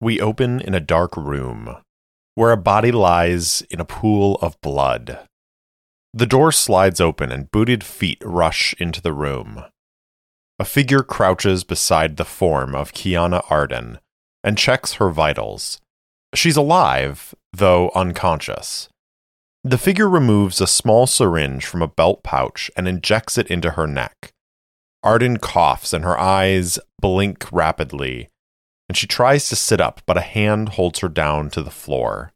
we open in a dark room where a body lies in a pool of blood. The door slides open and booted feet rush into the room. A figure crouches beside the form of Kiana Arden and checks her vitals. She's alive, though unconscious. The figure removes a small syringe from a belt pouch and injects it into her neck. Arden coughs and her eyes blink rapidly, and she tries to sit up, but a hand holds her down to the floor.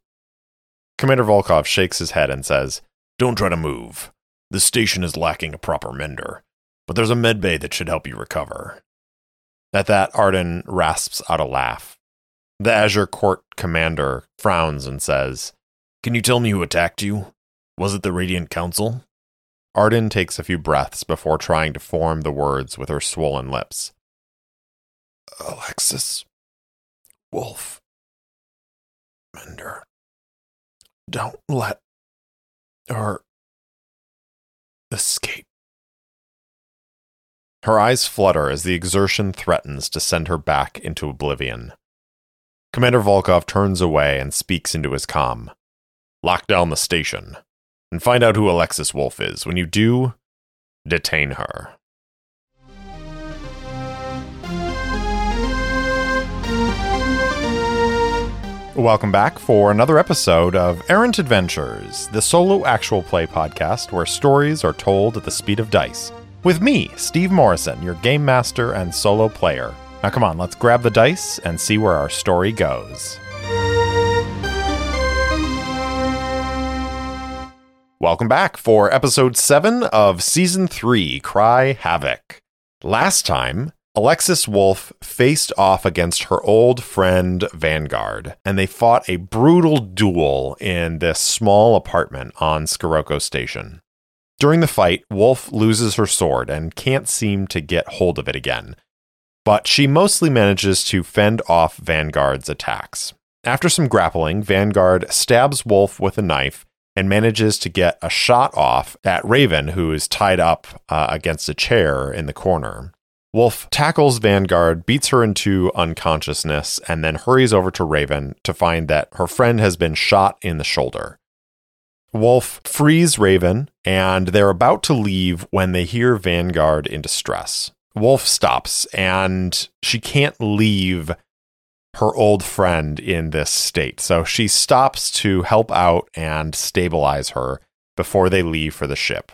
Commander Volkov shakes his head and says, Don't try to move. The station is lacking a proper mender, but there's a med bay that should help you recover. At that, Arden rasps out a laugh. The Azure Court commander frowns and says, Can you tell me who attacked you? Was it the Radiant Council? Arden takes a few breaths before trying to form the words with her swollen lips. Alexis Wolf Mender. Don't let her escape. Her eyes flutter as the exertion threatens to send her back into oblivion. Commander Volkov turns away and speaks into his com. Lock down the station and find out who Alexis Wolf is. When you do, detain her. Welcome back for another episode of Errant Adventures, the solo actual play podcast where stories are told at the speed of dice. With me, Steve Morrison, your game master and solo player. Now, come on, let's grab the dice and see where our story goes. Welcome back for episode 7 of season 3 Cry Havoc. Last time, Alexis Wolf faced off against her old friend Vanguard, and they fought a brutal duel in this small apartment on Scirocco Station. During the fight, Wolf loses her sword and can't seem to get hold of it again, but she mostly manages to fend off Vanguard's attacks. After some grappling, Vanguard stabs Wolf with a knife and manages to get a shot off at Raven, who is tied up uh, against a chair in the corner. Wolf tackles Vanguard, beats her into unconsciousness, and then hurries over to Raven to find that her friend has been shot in the shoulder. Wolf frees Raven, and they're about to leave when they hear Vanguard in distress. Wolf stops, and she can't leave her old friend in this state. So she stops to help out and stabilize her before they leave for the ship.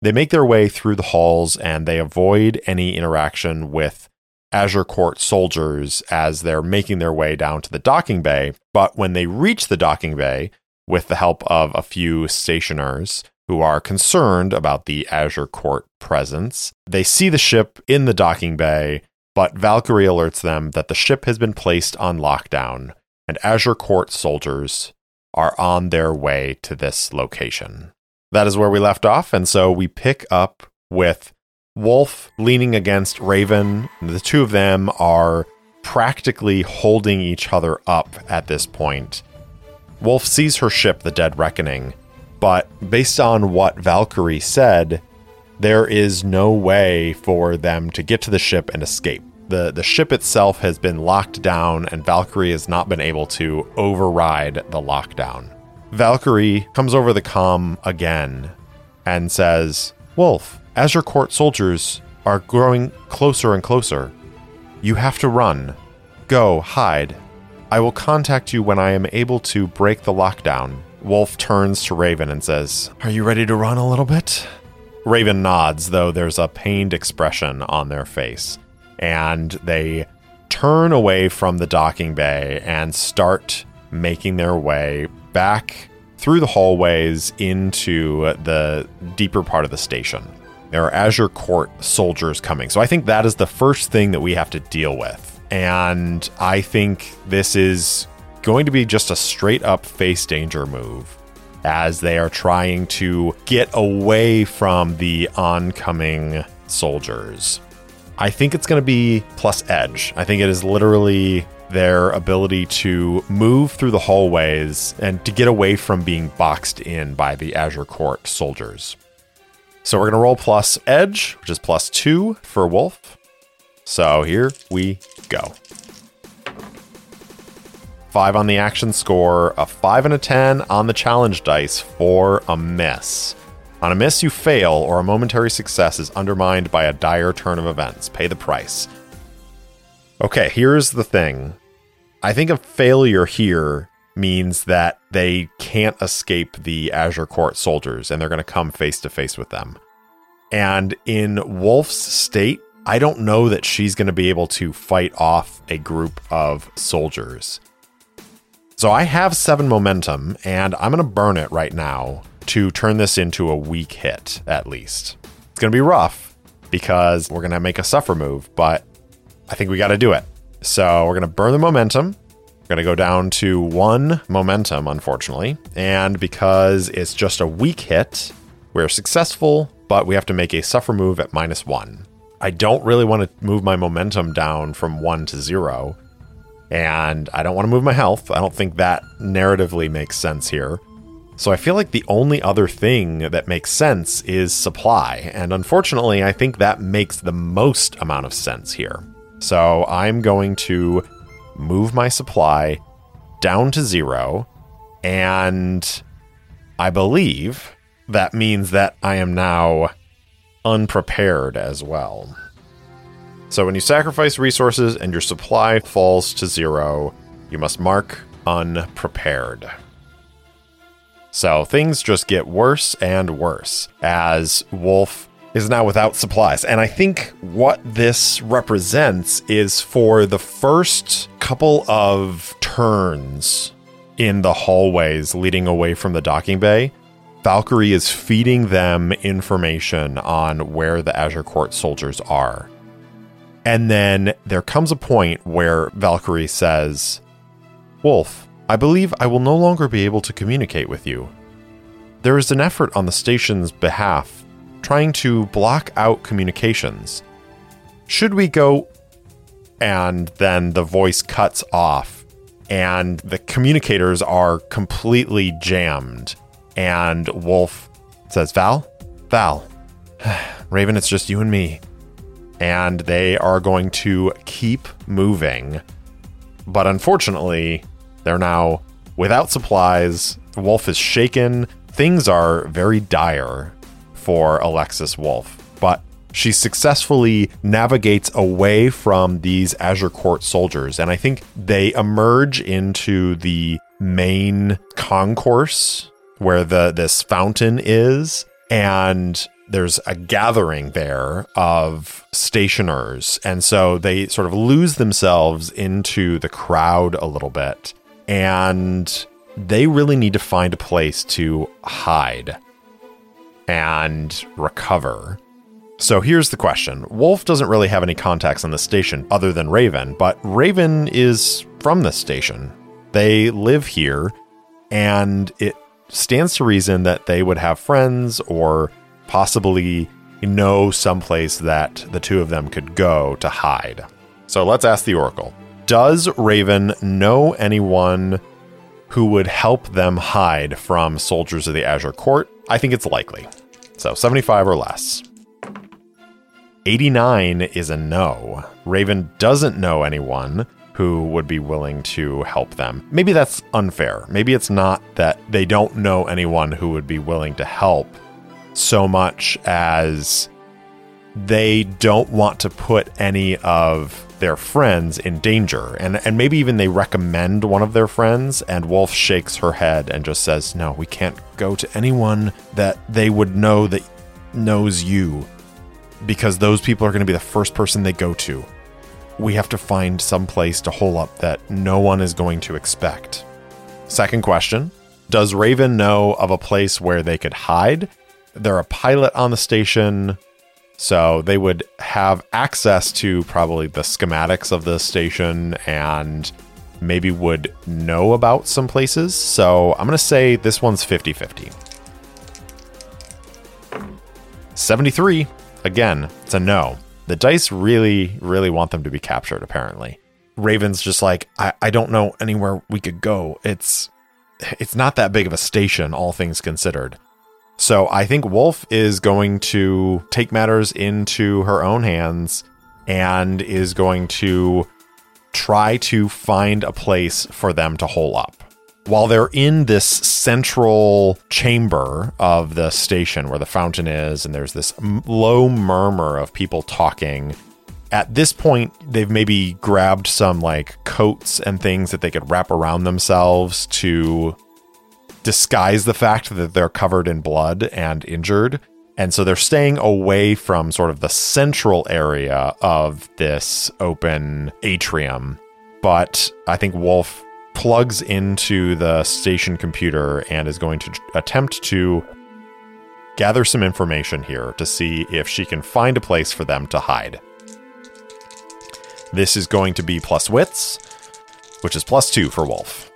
They make their way through the halls and they avoid any interaction with Azure Court soldiers as they're making their way down to the docking bay. But when they reach the docking bay, with the help of a few stationers who are concerned about the Azure Court presence, they see the ship in the docking bay, but Valkyrie alerts them that the ship has been placed on lockdown and Azure Court soldiers are on their way to this location that is where we left off. And so we pick up with Wolf leaning against Raven. The two of them are practically holding each other up at this point. Wolf sees her ship, the Dead Reckoning, but based on what Valkyrie said, there is no way for them to get to the ship and escape. The, the ship itself has been locked down, and Valkyrie has not been able to override the lockdown. Valkyrie comes over the com again and says, Wolf, Azure Court soldiers are growing closer and closer. You have to run. Go, hide. I will contact you when I am able to break the lockdown. Wolf turns to Raven and says, Are you ready to run a little bit? Raven nods, though there's a pained expression on their face. And they turn away from the docking bay and start making their way back through the hallways into the deeper part of the station. There are Azure Court soldiers coming. So I think that is the first thing that we have to deal with. And I think this is going to be just a straight up face danger move as they are trying to get away from the oncoming soldiers. I think it's going to be plus edge. I think it is literally their ability to move through the hallways and to get away from being boxed in by the Azure Court soldiers. So we're going to roll plus edge, which is plus two for Wolf. So here we go. 5 on the action score, a 5 and a 10 on the challenge dice for a miss. On a miss, you fail, or a momentary success is undermined by a dire turn of events. Pay the price. Okay, here's the thing. I think a failure here means that they can't escape the Azure Court soldiers and they're going to come face to face with them. And in Wolf's state, I don't know that she's going to be able to fight off a group of soldiers. So I have seven momentum and I'm going to burn it right now to turn this into a weak hit, at least. It's going to be rough because we're going to make a suffer move, but I think we got to do it. So we're going to burn the momentum. We're going to go down to one momentum, unfortunately. And because it's just a weak hit, we're successful, but we have to make a suffer move at minus one. I don't really want to move my momentum down from one to zero. And I don't want to move my health. I don't think that narratively makes sense here. So I feel like the only other thing that makes sense is supply. And unfortunately, I think that makes the most amount of sense here. So I'm going to move my supply down to zero. And I believe that means that I am now unprepared as well. So when you sacrifice resources and your supply falls to zero, you must mark unprepared. So things just get worse and worse as Wolf is now without supplies. And I think what this represents is for the first couple of turns in the hallways leading away from the docking bay, Valkyrie is feeding them information on where the Azure Court soldiers are. And then there comes a point where Valkyrie says, Wolf, I believe I will no longer be able to communicate with you. There is an effort on the station's behalf trying to block out communications. Should we go? And then the voice cuts off, and the communicators are completely jammed. And Wolf says, Val? Val. Raven, it's just you and me. And they are going to keep moving. But unfortunately, they're now without supplies. Wolf is shaken. Things are very dire for Alexis Wolf, but she successfully navigates away from these Azure Court soldiers. And I think they emerge into the main concourse where the this fountain is. And there's a gathering there of stationers. And so they sort of lose themselves into the crowd a little bit and they really need to find a place to hide and recover. So here's the question Wolf doesn't really have any contacts on the station other than Raven, but Raven is from this station. They live here, and it stands to reason that they would have friends or possibly know someplace that the two of them could go to hide. So let's ask the Oracle does Raven know anyone who would help them hide from soldiers of the Azure Court? I think it's likely. So 75 or less. 89 is a no. Raven doesn't know anyone who would be willing to help them. Maybe that's unfair. Maybe it's not that they don't know anyone who would be willing to help so much as they don't want to put any of their friends in danger. And, and maybe even they recommend one of their friends, and Wolf shakes her head and just says, No, we can't go to anyone that they would know that knows you, because those people are going to be the first person they go to. We have to find some place to hole up that no one is going to expect. Second question Does Raven know of a place where they could hide? They're a pilot on the station. So they would have access to probably the schematics of the station and maybe would know about some places. So I'm going to say this one's 50 50. 73. Again, it's a no. The dice really, really want them to be captured, apparently. Raven's just like, I, I don't know anywhere we could go. It's it's not that big of a station, all things considered. So I think Wolf is going to take matters into her own hands and is going to try to find a place for them to hole up. While they're in this central chamber of the station where the fountain is, and there's this m- low murmur of people talking, at this point, they've maybe grabbed some like coats and things that they could wrap around themselves to disguise the fact that they're covered in blood and injured. And so they're staying away from sort of the central area of this open atrium. But I think Wolf plugs into the station computer and is going to attempt to gather some information here to see if she can find a place for them to hide. This is going to be plus wits, which is plus two for Wolf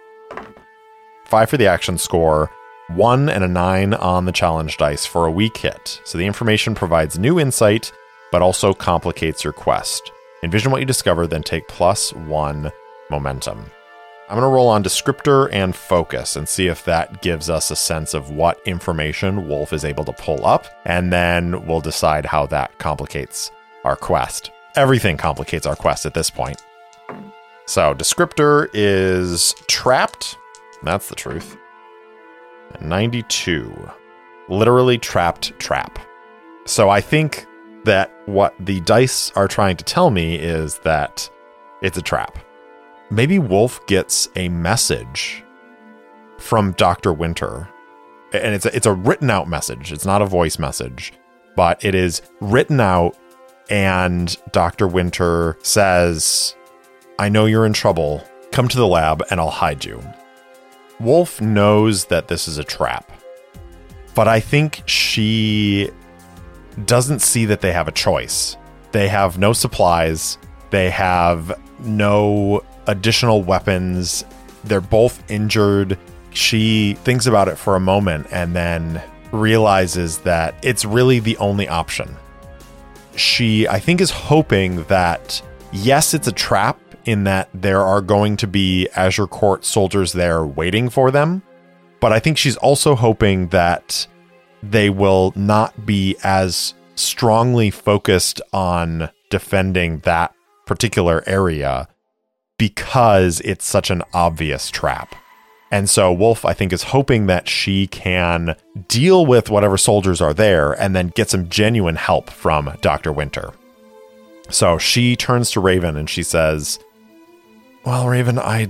five for the action score, one and a nine on the challenge dice for a weak hit. So the information provides new insight, but also complicates your quest. Envision what you discover, then take plus one momentum. I'm going to roll on descriptor and focus and see if that gives us a sense of what information Wolf is able to pull up, and then we'll decide how that complicates our quest. Everything complicates our quest at this point. So, descriptor is trapped, that's the truth. 92. Literally trapped trap. So I think that what the dice are trying to tell me is that it's a trap. Maybe Wolf gets a message from Dr. Winter. And it's a, it's a written out message. It's not a voice message, but it is written out and Dr. Winter says, "I know you're in trouble. Come to the lab and I'll hide you." Wolf knows that this is a trap, but I think she doesn't see that they have a choice. They have no supplies, they have no additional weapons, they're both injured. She thinks about it for a moment and then realizes that it's really the only option. She, I think, is hoping that yes, it's a trap, in that there are going to be Azure Court soldiers there waiting for them. But I think she's also hoping that they will not be as strongly focused on defending that particular area because it's such an obvious trap. And so Wolf, I think, is hoping that she can deal with whatever soldiers are there and then get some genuine help from Dr. Winter. So she turns to Raven and she says, well, Raven, I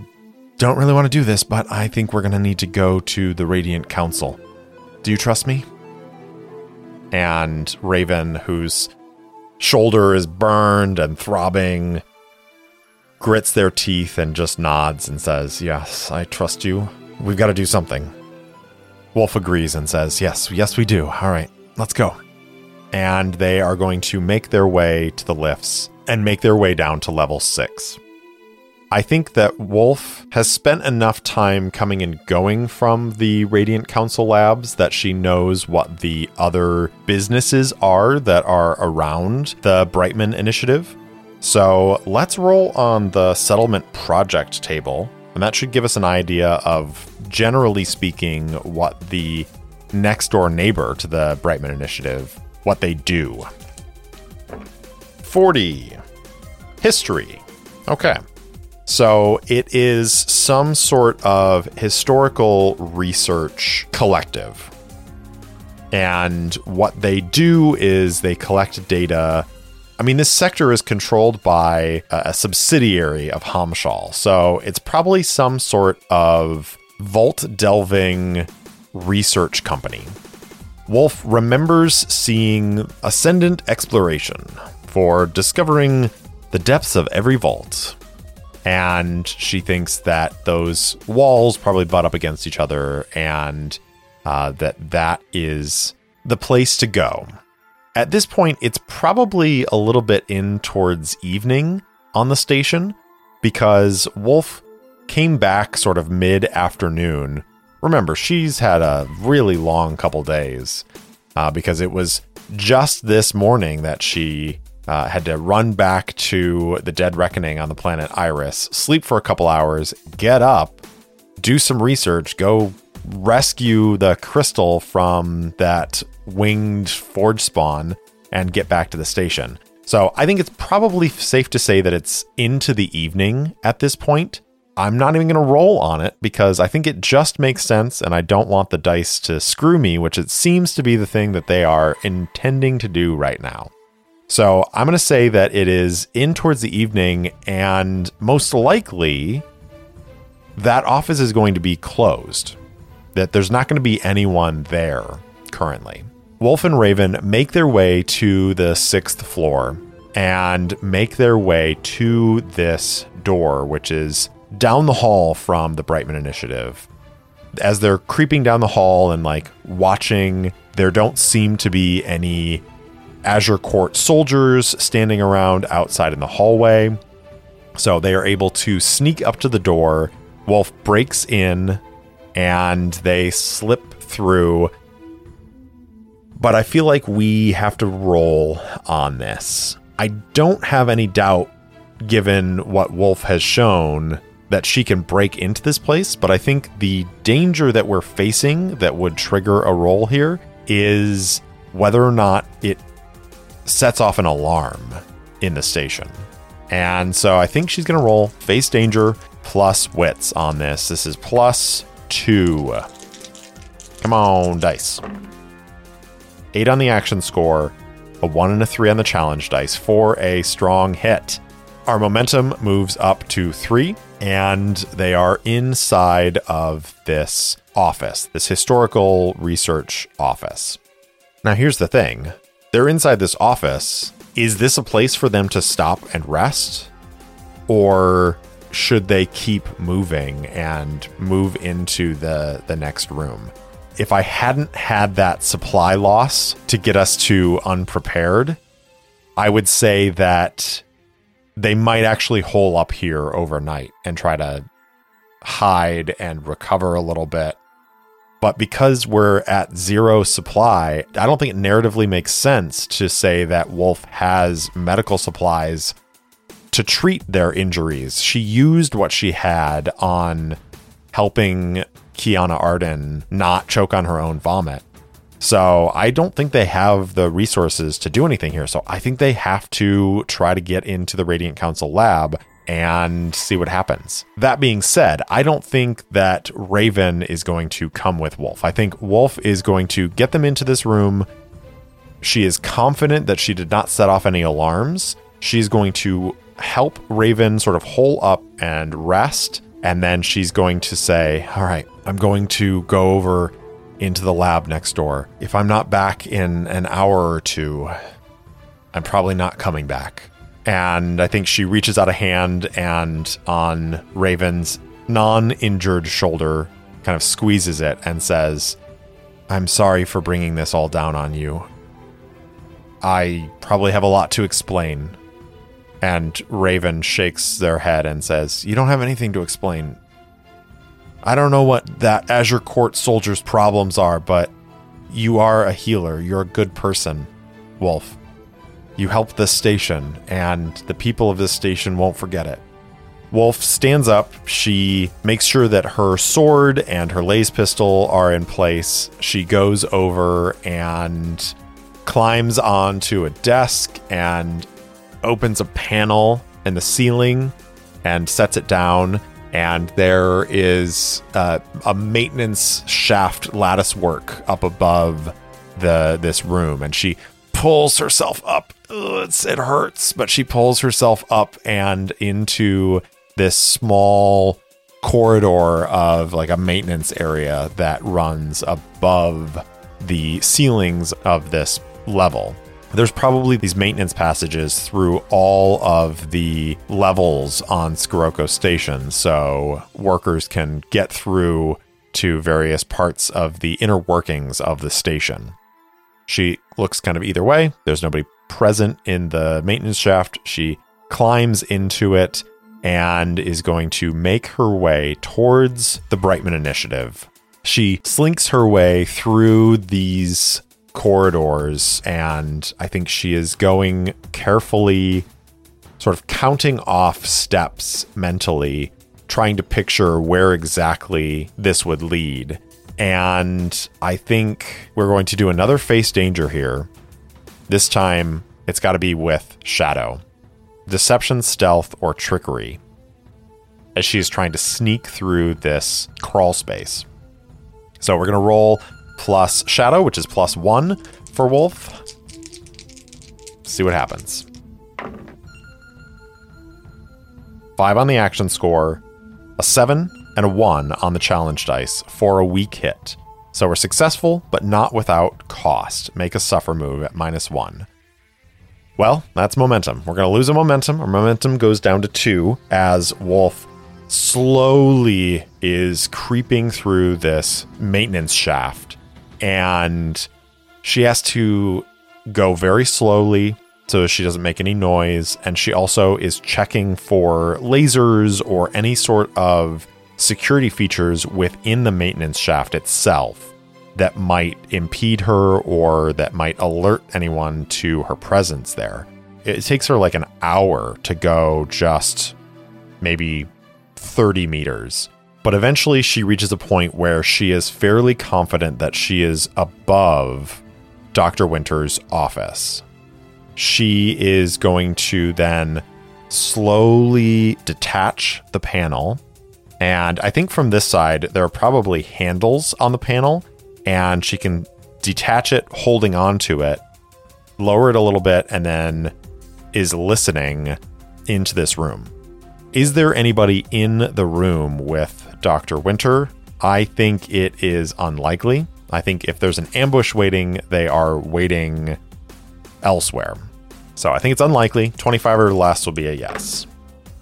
don't really want to do this, but I think we're going to need to go to the Radiant Council. Do you trust me? And Raven, whose shoulder is burned and throbbing, grits their teeth and just nods and says, Yes, I trust you. We've got to do something. Wolf agrees and says, Yes, yes, we do. All right, let's go. And they are going to make their way to the lifts and make their way down to level six. I think that Wolf has spent enough time coming and going from the Radiant Council labs that she knows what the other businesses are that are around the Brightman initiative. So let's roll on the settlement project table, and that should give us an idea of, generally speaking, what the next door neighbor to the Brightman initiative, what they do. 40. History. Okay. So it is some sort of historical research collective. And what they do is they collect data. I mean, this sector is controlled by a subsidiary of Hamshal. So it's probably some sort of vault delving research company. Wolf remembers seeing Ascendant Exploration for discovering the depths of every vault and she thinks that those walls probably butt up against each other and uh, that that is the place to go. At this point, it's probably a little bit in towards evening on the station because Wolf came back sort of mid afternoon. Remember, she's had a really long couple days uh, because it was just this morning that she uh, had to run back to the Dead Reckoning on the planet Iris, sleep for a couple hours, get up, do some research, go rescue the crystal from that winged forge spawn, and get back to the station. So I think it's probably safe to say that it's into the evening at this point. I'm not even going to roll on it because I think it just makes sense and I don't want the dice to screw me, which it seems to be the thing that they are intending to do right now. So I'm going to say that it is in towards the evening and most likely that office is going to be closed, that there's not going to be anyone there currently. Wolf and Raven make their way to the sixth floor and make their way to this door, which is down the hall from the Brightman Initiative. As they're creeping down the hall and like watching, there don't seem to be any Azure Court soldiers standing around outside in the hallway. So they are able to sneak up to the door. Wolf breaks in and they slip through. But I feel like we have to roll on this. I don't have any doubt, given what Wolf has shown, that she can break into this place, but I think the danger that we're facing that would trigger a roll here is whether or not it sets off an alarm in the station. And so I think she's going to roll face danger plus wits on this. This is plus two. Come on, dice. Eight on the action score, a one and a three on the challenge dice for a strong hit. Our momentum moves up to three, and they are inside of this office, this historical research office. Now, here's the thing they're inside this office. Is this a place for them to stop and rest? Or should they keep moving and move into the, the next room? If I hadn't had that supply loss to get us to unprepared, I would say that they might actually hole up here overnight and try to hide and recover a little bit. But because we're at zero supply, I don't think it narratively makes sense to say that Wolf has medical supplies to treat their injuries. She used what she had on helping Kiana Arden not choke on her own vomit. So I don't think they have the resources to do anything here. So I think they have to try to get into the Radiant Council lab and see what happens. That being said, I don't think that Raven is going to come with Wolf. I think Wolf is going to get them into this room. She is confident that she did not set off any alarms. She's going to help Raven sort of hole up and rest. And then she's going to say, All right, I'm going to go over into the lab next door. If I'm not back in an hour or two, I'm probably not coming back. And I think she reaches out a hand and on Raven's non injured shoulder, kind of squeezes it and says, I'm sorry for bringing this all down on you. I probably have a lot to explain. And Raven shakes their head and says, You don't have anything to explain. I don't know what that Azure Court soldier's problems are, but you are a healer. You're a good person, Wolf. You helped this station, and the people of this station won't forget it. Wolf stands up. She makes sure that her sword and her laser pistol are in place. She goes over and climbs onto a desk and opens a panel in the ceiling and sets it down and there is uh, a maintenance shaft lattice work up above the this room and she pulls herself up it hurts but she pulls herself up and into this small corridor of like a maintenance area that runs above the ceilings of this level there's probably these maintenance passages through all of the levels on Scirocco Station, so workers can get through to various parts of the inner workings of the station. She looks kind of either way. There's nobody present in the maintenance shaft. She climbs into it and is going to make her way towards the Brightman Initiative. She slinks her way through these corridors, and I think she is going carefully, sort of counting off steps mentally, trying to picture where exactly this would lead. And I think we're going to do another face danger here. This time, it's got to be with Shadow. Deception, stealth, or trickery as she's trying to sneak through this crawl space. So we're going to roll plus Shadow, which is plus one for Wolf. See what happens. Five on the action score, a seven, and a one on the challenge dice for a weak hit. So we're successful, but not without cost. Make a suffer move at minus one. Well, that's momentum. We're going to lose a momentum. Our momentum goes down to two as Wolf slowly is creeping through this maintenance shaft. And she has to go very slowly so she doesn't make any noise. And she also is checking for lasers or any sort of security features within the maintenance shaft itself that might impede her or that might alert anyone to her presence there. It takes her like an hour to go just maybe 30 meters. But eventually she reaches a point where she is fairly confident that she is above Dr. Winter's office. She is going to then slowly detach the panel. And I think from this side, there are probably handles on the panel, and she can detach it, holding on to it, lower it a little bit, and then is listening into this room. Is there anybody in the room with Dr. Winter? I think it is unlikely. I think if there's an ambush waiting, they are waiting elsewhere. So I think it's unlikely. 25 or less will be a yes.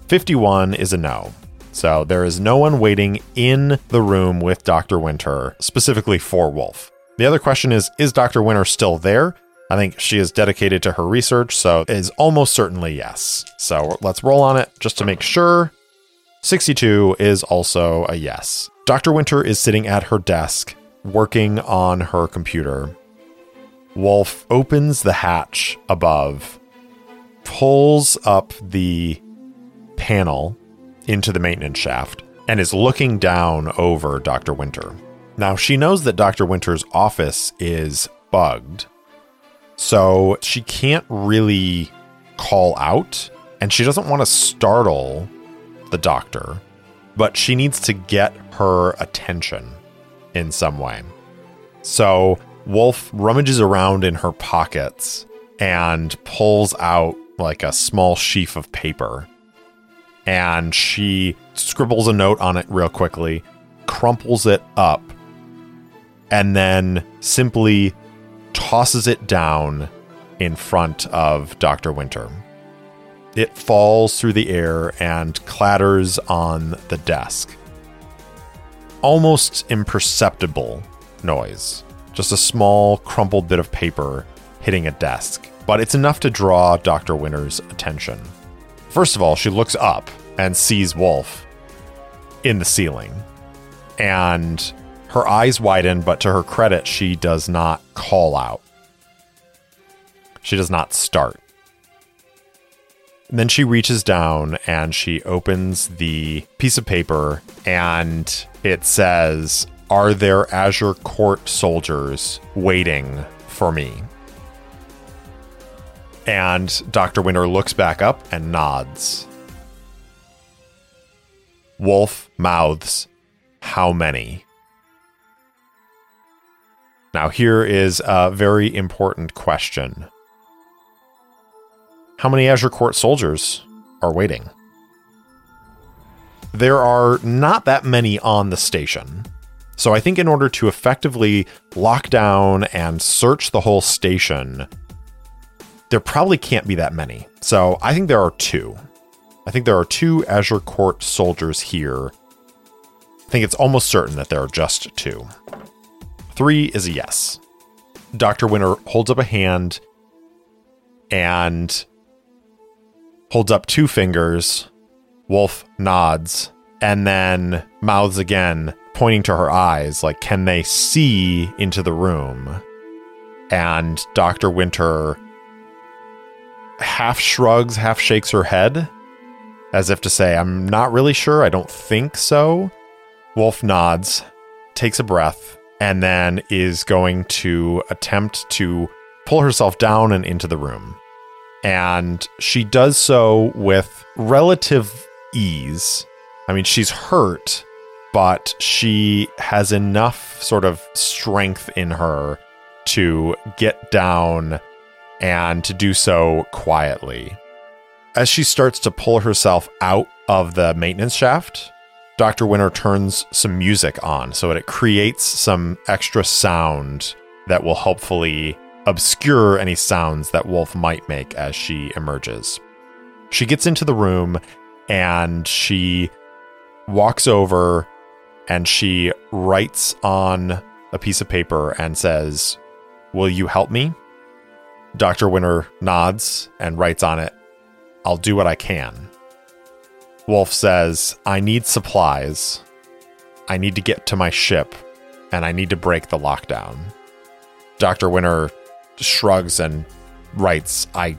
51 is a no. So there is no one waiting in the room with Dr. Winter, specifically for Wolf. The other question is Is Dr. Winter still there? I think she is dedicated to her research, so it is almost certainly yes. So let's roll on it just to make sure. 62 is also a yes. Dr. Winter is sitting at her desk, working on her computer. Wolf opens the hatch above, pulls up the panel into the maintenance shaft, and is looking down over Dr. Winter. Now, she knows that Dr. Winter's office is bugged, so she can't really call out, and she doesn't want to startle the doctor, but she needs to get her attention in some way. So Wolf rummages around in her pockets and pulls out like a small sheaf of paper. And she scribbles a note on it real quickly, crumples it up, and then simply tosses it down in front of Dr. Winter. It falls through the air and clatters on the desk. Almost imperceptible noise. Just a small, crumpled bit of paper hitting a desk, but it's enough to draw Dr. Winter's attention. First of all, she looks up and sees Wolf in the ceiling. And her eyes widen, but to her credit, she does not call out. She does not start. And then she reaches down and she opens the piece of paper and it says, Are there Azure Court soldiers waiting for me? And Dr. Winter looks back up and nods. Wolf mouths, How many? Now, here is a very important question how many Azure Court soldiers are waiting? There are not that many on the station. So I think in order to effectively lock down and search the whole station, there probably can't be that many. So I think there are two. I think there are two Azure Court soldiers here. I think it's almost certain that there are just two. Three is a yes. Dr. Winter holds up a hand and holds up two fingers. Wolf nods and then mouths again, pointing to her eyes, like, can they see into the room? And Dr. Winter half shrugs, half shakes her head, as if to say, I'm not really sure. I don't think so. Wolf nods, takes a breath, and then is going to attempt to pull herself down and into the room. And she does so with relative ease. I mean, she's hurt, but she has enough sort of strength in her to get down and to do so quietly. As she starts to pull herself out of the maintenance shaft, Dr. Winter turns some music on so it creates some extra sound that will hopefully obscure any sounds that Wolf might make as she emerges. She gets into the room and she walks over and she writes on a piece of paper and says, Will you help me? Dr. Winter nods and writes on it, I'll do what I can. Wolf says, I need supplies. I need to get to my ship, and I need to break the lockdown. Dr. Winter shrugs and writes, I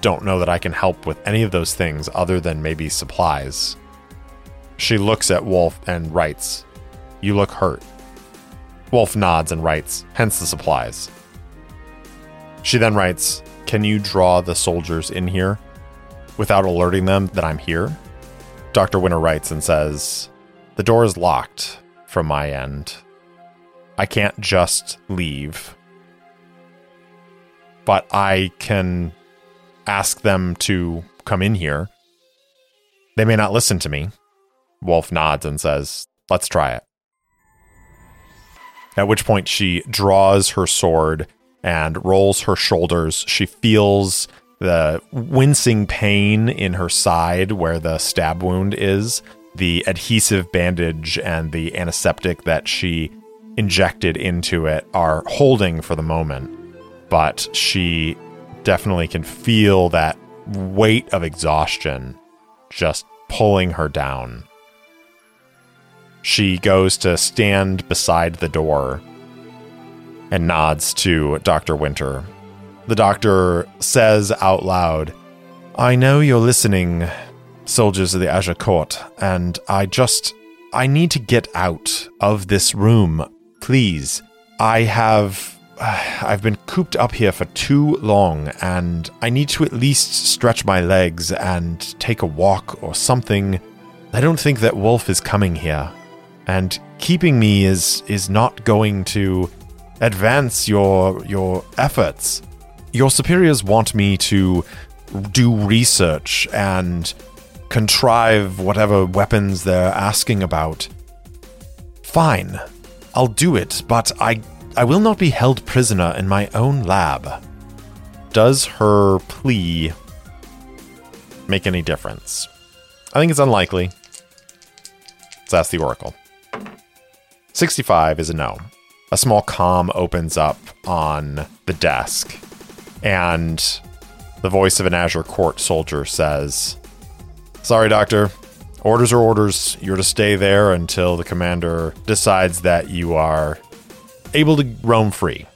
don't know that I can help with any of those things other than maybe supplies. She looks at Wolf and writes, You look hurt. Wolf nods and writes, hence the supplies. She then writes, Can you draw the soldiers in here without alerting them that I'm here? Dr. Winter writes and says, The door is locked from my end. I can't just leave. But I can ask them to come in here. They may not listen to me. Wolf nods and says, Let's try it. At which point she draws her sword and rolls her shoulders. She feels the wincing pain in her side where the stab wound is, the adhesive bandage and the antiseptic that she injected into it are holding for the moment. But she definitely can feel that weight of exhaustion just pulling her down. She goes to stand beside the door and nods to Dr. Winter. The doctor says out loud, I know you're listening, soldiers of the Azure Court, and I just. I need to get out of this room. Please. I have. I've been cooped up here for too long, and I need to at least stretch my legs and take a walk or something. I don't think that Wolf is coming here and keeping me is is not going to advance your your efforts. Your superiors want me to do research and contrive whatever weapons they're asking about. Fine. I'll do it, but I I will not be held prisoner in my own lab. Does her plea make any difference? I think it's unlikely. Let's ask the Oracle. 65 is a no. A small com opens up on the desk, and the voice of an Azure Court soldier says, Sorry, Doctor. Orders are orders. You're to stay there until the commander decides that you are able to roam free.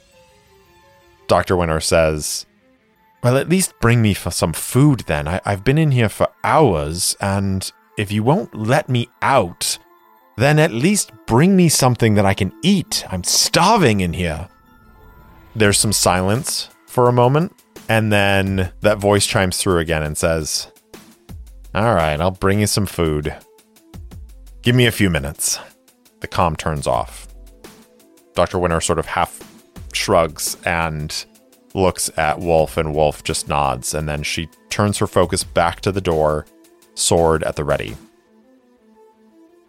Dr. Winter says, Well, at least bring me for some food then. I- I've been in here for hours, and if you won't let me out, then at least bring me something that I can eat. I'm starving in here. There's some silence for a moment, and then that voice chimes through again and says, All right, I'll bring you some food. Give me a few minutes. The com turns off. Dr. Winter sort of half shrugs and looks at Wolf, and Wolf just nods, and then she turns her focus back to the door, sword at the ready.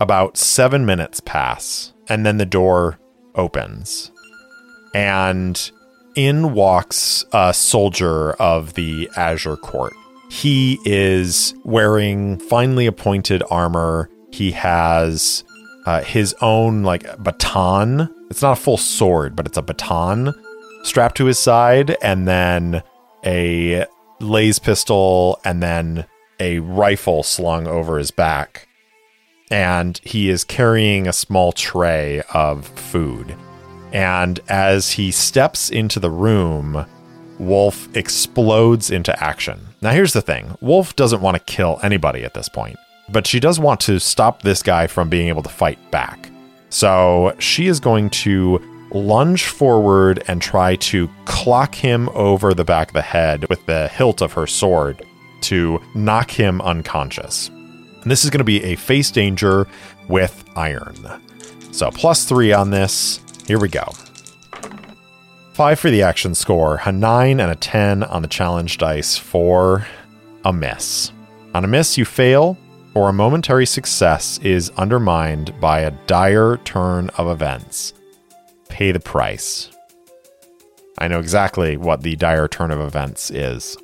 About seven minutes pass, and then the door opens. And in walks a soldier of the Azure Court. He is wearing finely appointed armor. He has uh, his own like baton. It's not a full sword, but it's a baton strapped to his side, and then a laser pistol, and then a rifle slung over his back and he is carrying a small tray of food. And as he steps into the room, Wolf explodes into action. Now, here's the thing Wolf doesn't want to kill anybody at this point, but she does want to stop this guy from being able to fight back. So she is going to lunge forward and try to clock him over the back of the head with the hilt of her sword to knock him unconscious. And this is going to be a face danger with iron. So plus three on this. Here we go. Five for the action score, a nine and a 10 on the challenge dice for a miss. On a miss, you fail, or a momentary success is undermined by a dire turn of events. Pay the price. I know exactly what the dire turn of events is.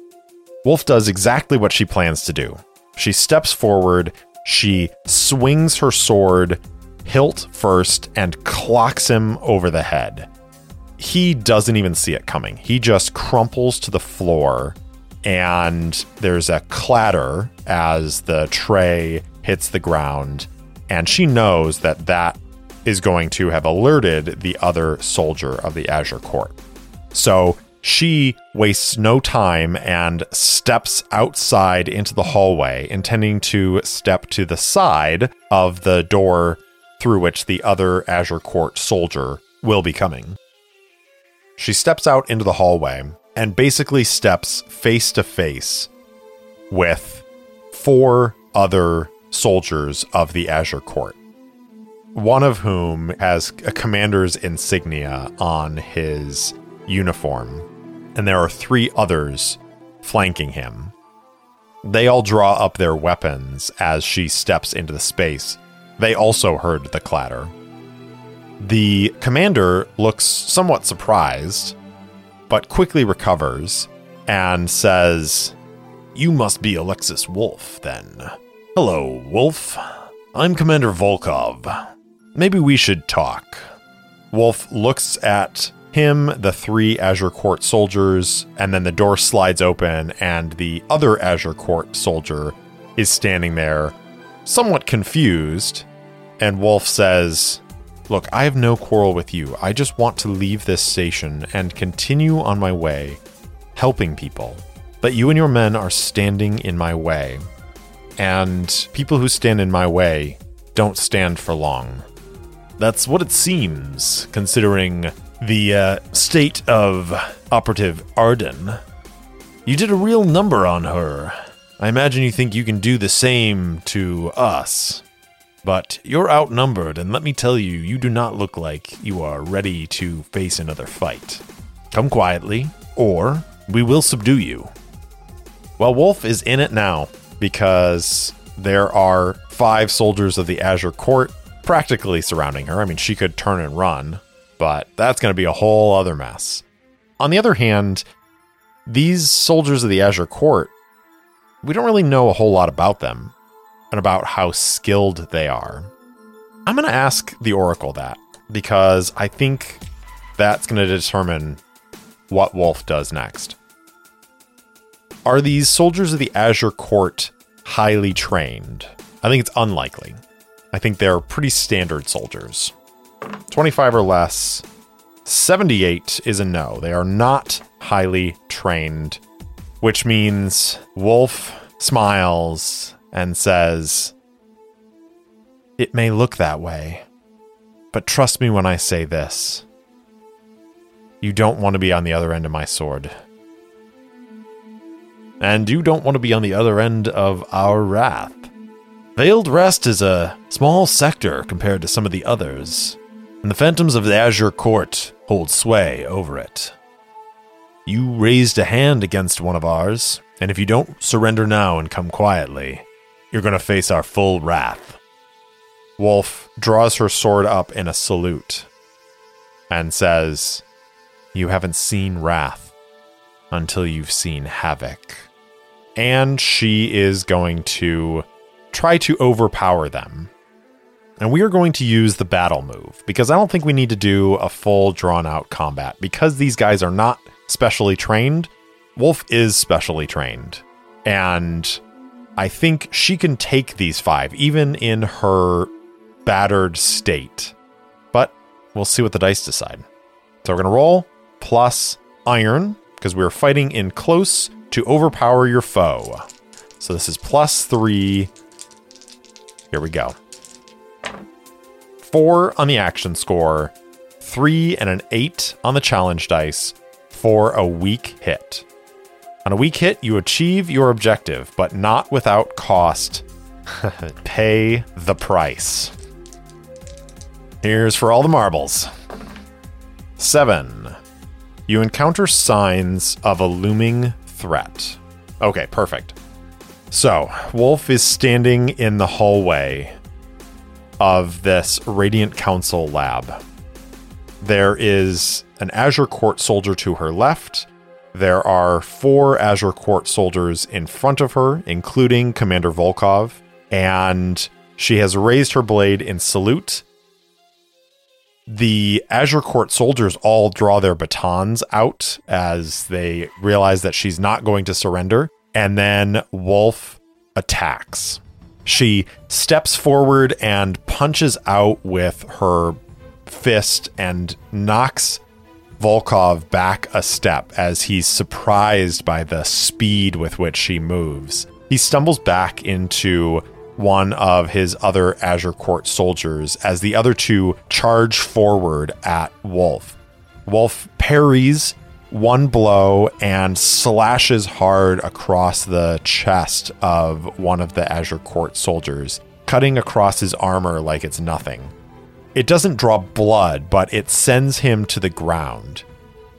Wolf does exactly what she plans to do. She steps forward, she swings her sword hilt first and clocks him over the head. He doesn't even see it coming. He just crumples to the floor and there's a clatter as the tray hits the ground. And she knows that that is going to have alerted the other soldier of the Azure Court. So she wastes no time and steps outside into the hallway, intending to step to the side of the door through which the other Azure Court soldier will be coming. She steps out into the hallway and basically steps face to face with four other soldiers of the Azure Court. One of whom has a commander's insignia on his uniform, and there are three others flanking him. They all draw up their weapons as she steps into the space. They also heard the clatter. The commander looks somewhat surprised but quickly recovers and says, You must be Alexis Wolf, then. Hello, Wolf. I'm Commander Volkov. Maybe we should talk. Wolf looks at him, the three Azure Court soldiers, and then the door slides open, and the other Azure Court soldier is standing there, somewhat confused. And Wolf says, Look, I have no quarrel with you. I just want to leave this station and continue on my way, helping people. But you and your men are standing in my way. And people who stand in my way don't stand for long. That's what it seems, considering the uh, state of Operative Arden. You did a real number on her. I imagine you think you can do the same to us. But you're outnumbered, and let me tell you, you do not look like you are ready to face another fight. Come quietly, or we will subdue you. Well, Wolf is in it now because there are five soldiers of the Azure Court practically surrounding her. I mean, she could turn and run, but that's going to be a whole other mess. On the other hand, these soldiers of the Azure Court, we don't really know a whole lot about them and about how skilled they are. I'm going to ask the Oracle that because I think that's going to determine what Wolf does next. Are these soldiers of the Azure Court highly trained? I think it's unlikely. I think they're pretty standard soldiers. 25 or less. 78 is a no. They are not highly trained, which means Wolf smiles and says, It may look that way, but trust me when I say this. You don't want to be on the other end of my sword. And you don't want to be on the other end of our wrath. Veiled Rest is a small sector compared to some of the others, and the Phantoms of the Azure Court hold sway over it. You raised a hand against one of ours, and if you don't surrender now and come quietly, you're going to face our full wrath. Wolf draws her sword up in a salute and says, You haven't seen wrath until you've seen havoc. And she is going to try to overpower them. And we are going to use the battle move because I don't think we need to do a full drawn out combat because these guys are not specially trained. Wolf is specially trained. And I think she can take these five, even in her battered state. But we'll see what the dice decide. So we're going to roll plus iron, because we're fighting in close to overpower your foe. So this is plus three. Here we go. Four on the action score, three and an eight on the challenge dice for a weak hit. On a weak hit, you achieve your objective, but not without cost. Pay the price. Here's for all the marbles. Seven. You encounter signs of a looming threat. Okay, perfect. So, Wolf is standing in the hallway of this Radiant Council lab. There is an Azure Court soldier to her left. There are four Azure Court soldiers in front of her, including Commander Volkov, and she has raised her blade in salute. The Azure Court soldiers all draw their batons out as they realize that she's not going to surrender. And then Wolf attacks. She steps forward and punches out with her fist and knocks Volkov back a step as he's surprised by the speed with which she moves. He stumbles back into one of his other Azure Court soldiers as the other two charge forward at Wolf. Wolf parries one blow and slashes hard across the chest of one of the Azure Court soldiers, cutting across his armor like it's nothing. It doesn't draw blood, but it sends him to the ground.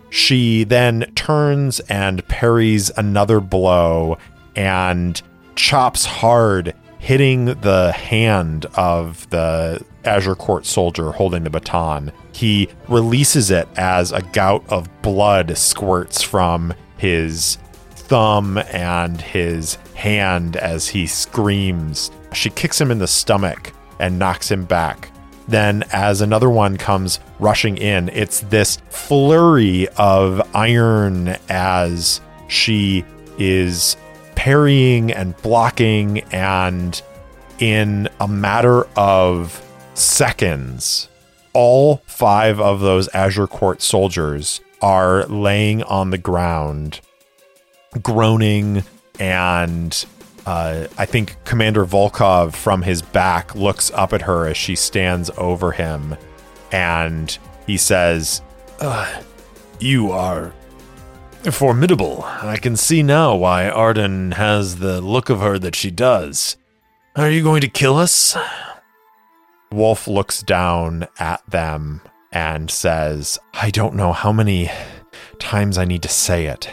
She then turns and parries another blow and chops hard, hitting the hand of the Azure Court soldier holding the baton. He releases it as a gout of blood squirts from his thumb and his hand as he screams. She kicks him in the stomach and knocks him back. Then, as another one comes rushing in, it's this flurry of iron as she is parrying and blocking, and in a matter of seconds, all five of those Azure Court soldiers are laying on the ground, groaning and uh, I think Commander Volkov from his back looks up at her as she stands over him and he says, You are formidable. I can see now why Arden has the look of her that she does. Are you going to kill us? Wolf looks down at them and says, I don't know how many times I need to say it,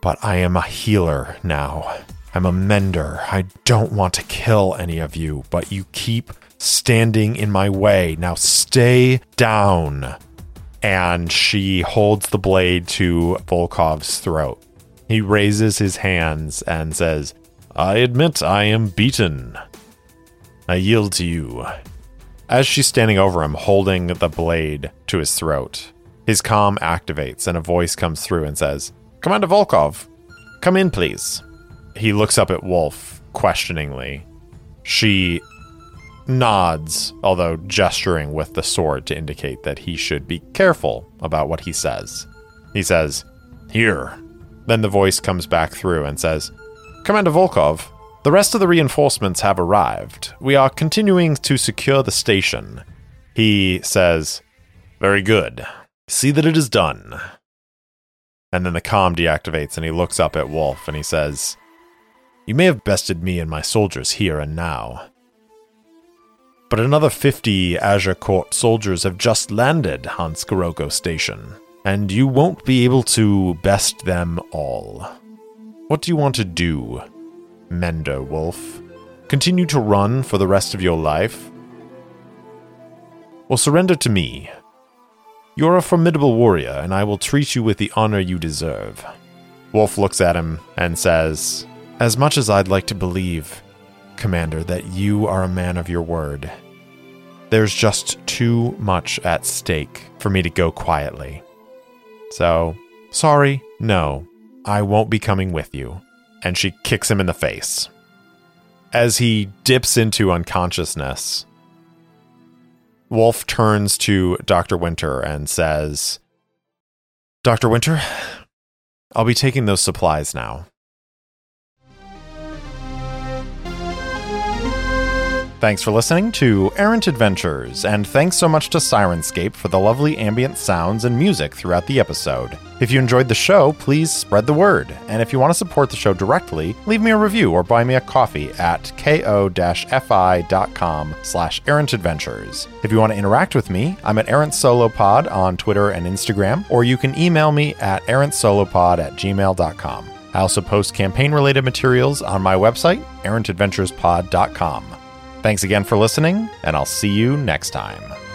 but I am a healer now. I'm a mender. I don't want to kill any of you, but you keep standing in my way. Now stay down. And she holds the blade to Volkov's throat. He raises his hands and says, I admit I am beaten. I yield to you. As she's standing over him, holding the blade to his throat, his comm activates and a voice comes through and says, Commander Volkov, come in, please he looks up at Wolf questioningly. She nods, although gesturing with the sword to indicate that he should be careful about what he says. He says, Here. Then the voice comes back through and says, Commander Volkov, the rest of the reinforcements have arrived. We are continuing to secure the station. He says, Very good. See that it is done. And then the comm deactivates and he looks up at Wolf and he says, you may have bested me and my soldiers here and now. But another 50 Azure Court soldiers have just landed on Skiroko Station, and you won't be able to best them all. What do you want to do, Mender Wolf? Continue to run for the rest of your life? Or surrender to me? You're a formidable warrior, and I will treat you with the honor you deserve. Wolf looks at him and says, as much as I'd like to believe, Commander, that you are a man of your word, there's just too much at stake for me to go quietly. So, sorry, no, I won't be coming with you. And she kicks him in the face. As he dips into unconsciousness, Wolf turns to Dr. Winter and says, Dr. Winter, I'll be taking those supplies now. Thanks for listening to Errant Adventures, and thanks so much to Syrinscape for the lovely ambient sounds and music throughout the episode. If you enjoyed the show, please spread the word. And if you want to support the show directly, leave me a review or buy me a coffee at ko-fi.com slash errantadventures. If you want to interact with me, I'm at Errant Solo Pod on Twitter and Instagram, or you can email me at errantsolopod at gmail.com. I also post campaign-related materials on my website, errantadventurespod.com. Thanks again for listening, and I'll see you next time.